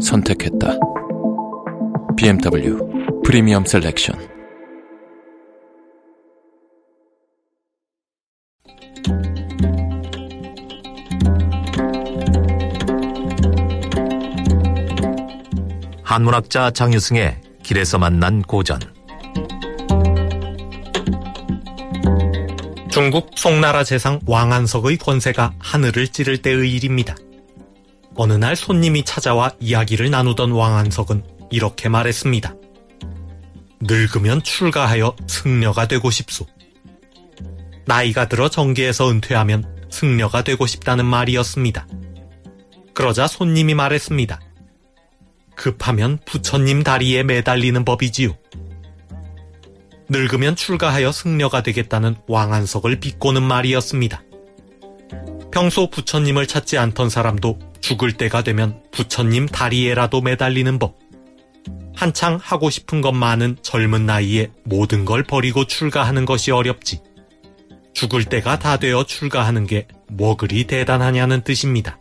선택했다. BMW 프리미엄 셀렉션. 한문학자 장유승의 길에서 만난 고전. 중국 송나라 재상 왕안석의 권세가 하늘을 찌를 때의 일입니다. 어느 날 손님이 찾아와 이야기를 나누던 왕안석은 이렇게 말했습니다. 늙으면 출가하여 승려가 되고 싶소. 나이가 들어 정계에서 은퇴하면 승려가 되고 싶다는 말이었습니다. 그러자 손님이 말했습니다. 급하면 부처님 다리에 매달리는 법이지요. 늙으면 출가하여 승려가 되겠다는 왕안석을 비꼬는 말이었습니다. 평소 부처님을 찾지 않던 사람도 죽을 때가 되면 부처님 다리에라도 매달리는 법. 한창 하고 싶은 것 많은 젊은 나이에 모든 걸 버리고 출가하는 것이 어렵지. 죽을 때가 다 되어 출가하는 게 뭐 그리 대단하냐는 뜻입니다.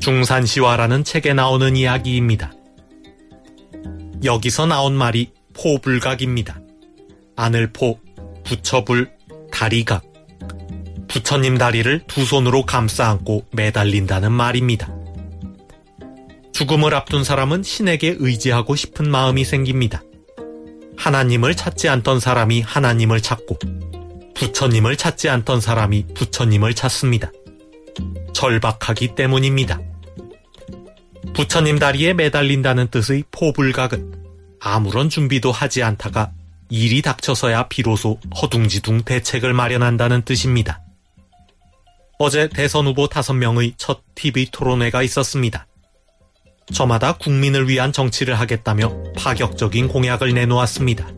중산시화라는 책에 나오는 이야기입니다. 여기서 나온 말이 포불각입니다. 아늘포, 부처불, 다리각. 부처님 다리를 두 손으로 감싸 안고 매달린다는 말입니다. 죽음을 앞둔 사람은 신에게 의지하고 싶은 마음이 생깁니다. 하나님을 찾지 않던 사람이 하나님을 찾고, 부처님을 찾지 않던 사람이 부처님을 찾습니다. 절박하기 때문입니다. 부처님 다리에 매달린다는 뜻의 포불각은 아무런 준비도 하지 않다가 일이 닥쳐서야 비로소 허둥지둥 대책을 마련한다는 뜻입니다. 어제 대선 후보 5명의 첫 TV 토론회가 있었습니다. 저마다 국민을 위한 정치를 하겠다며 파격적인 공약을 내놓았습니다.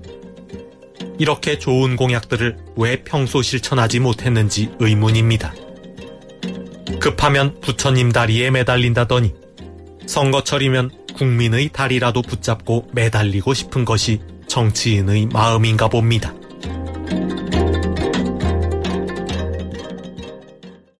이렇게 좋은 공약들을 왜 평소 실천하지 못했는지 의문입니다. 급하면 부처님 다리에 매달린다더니 선거철이면 국민의 다리라도 붙잡고 매달리고 싶은 것이 정치인의 마음인가 봅니다.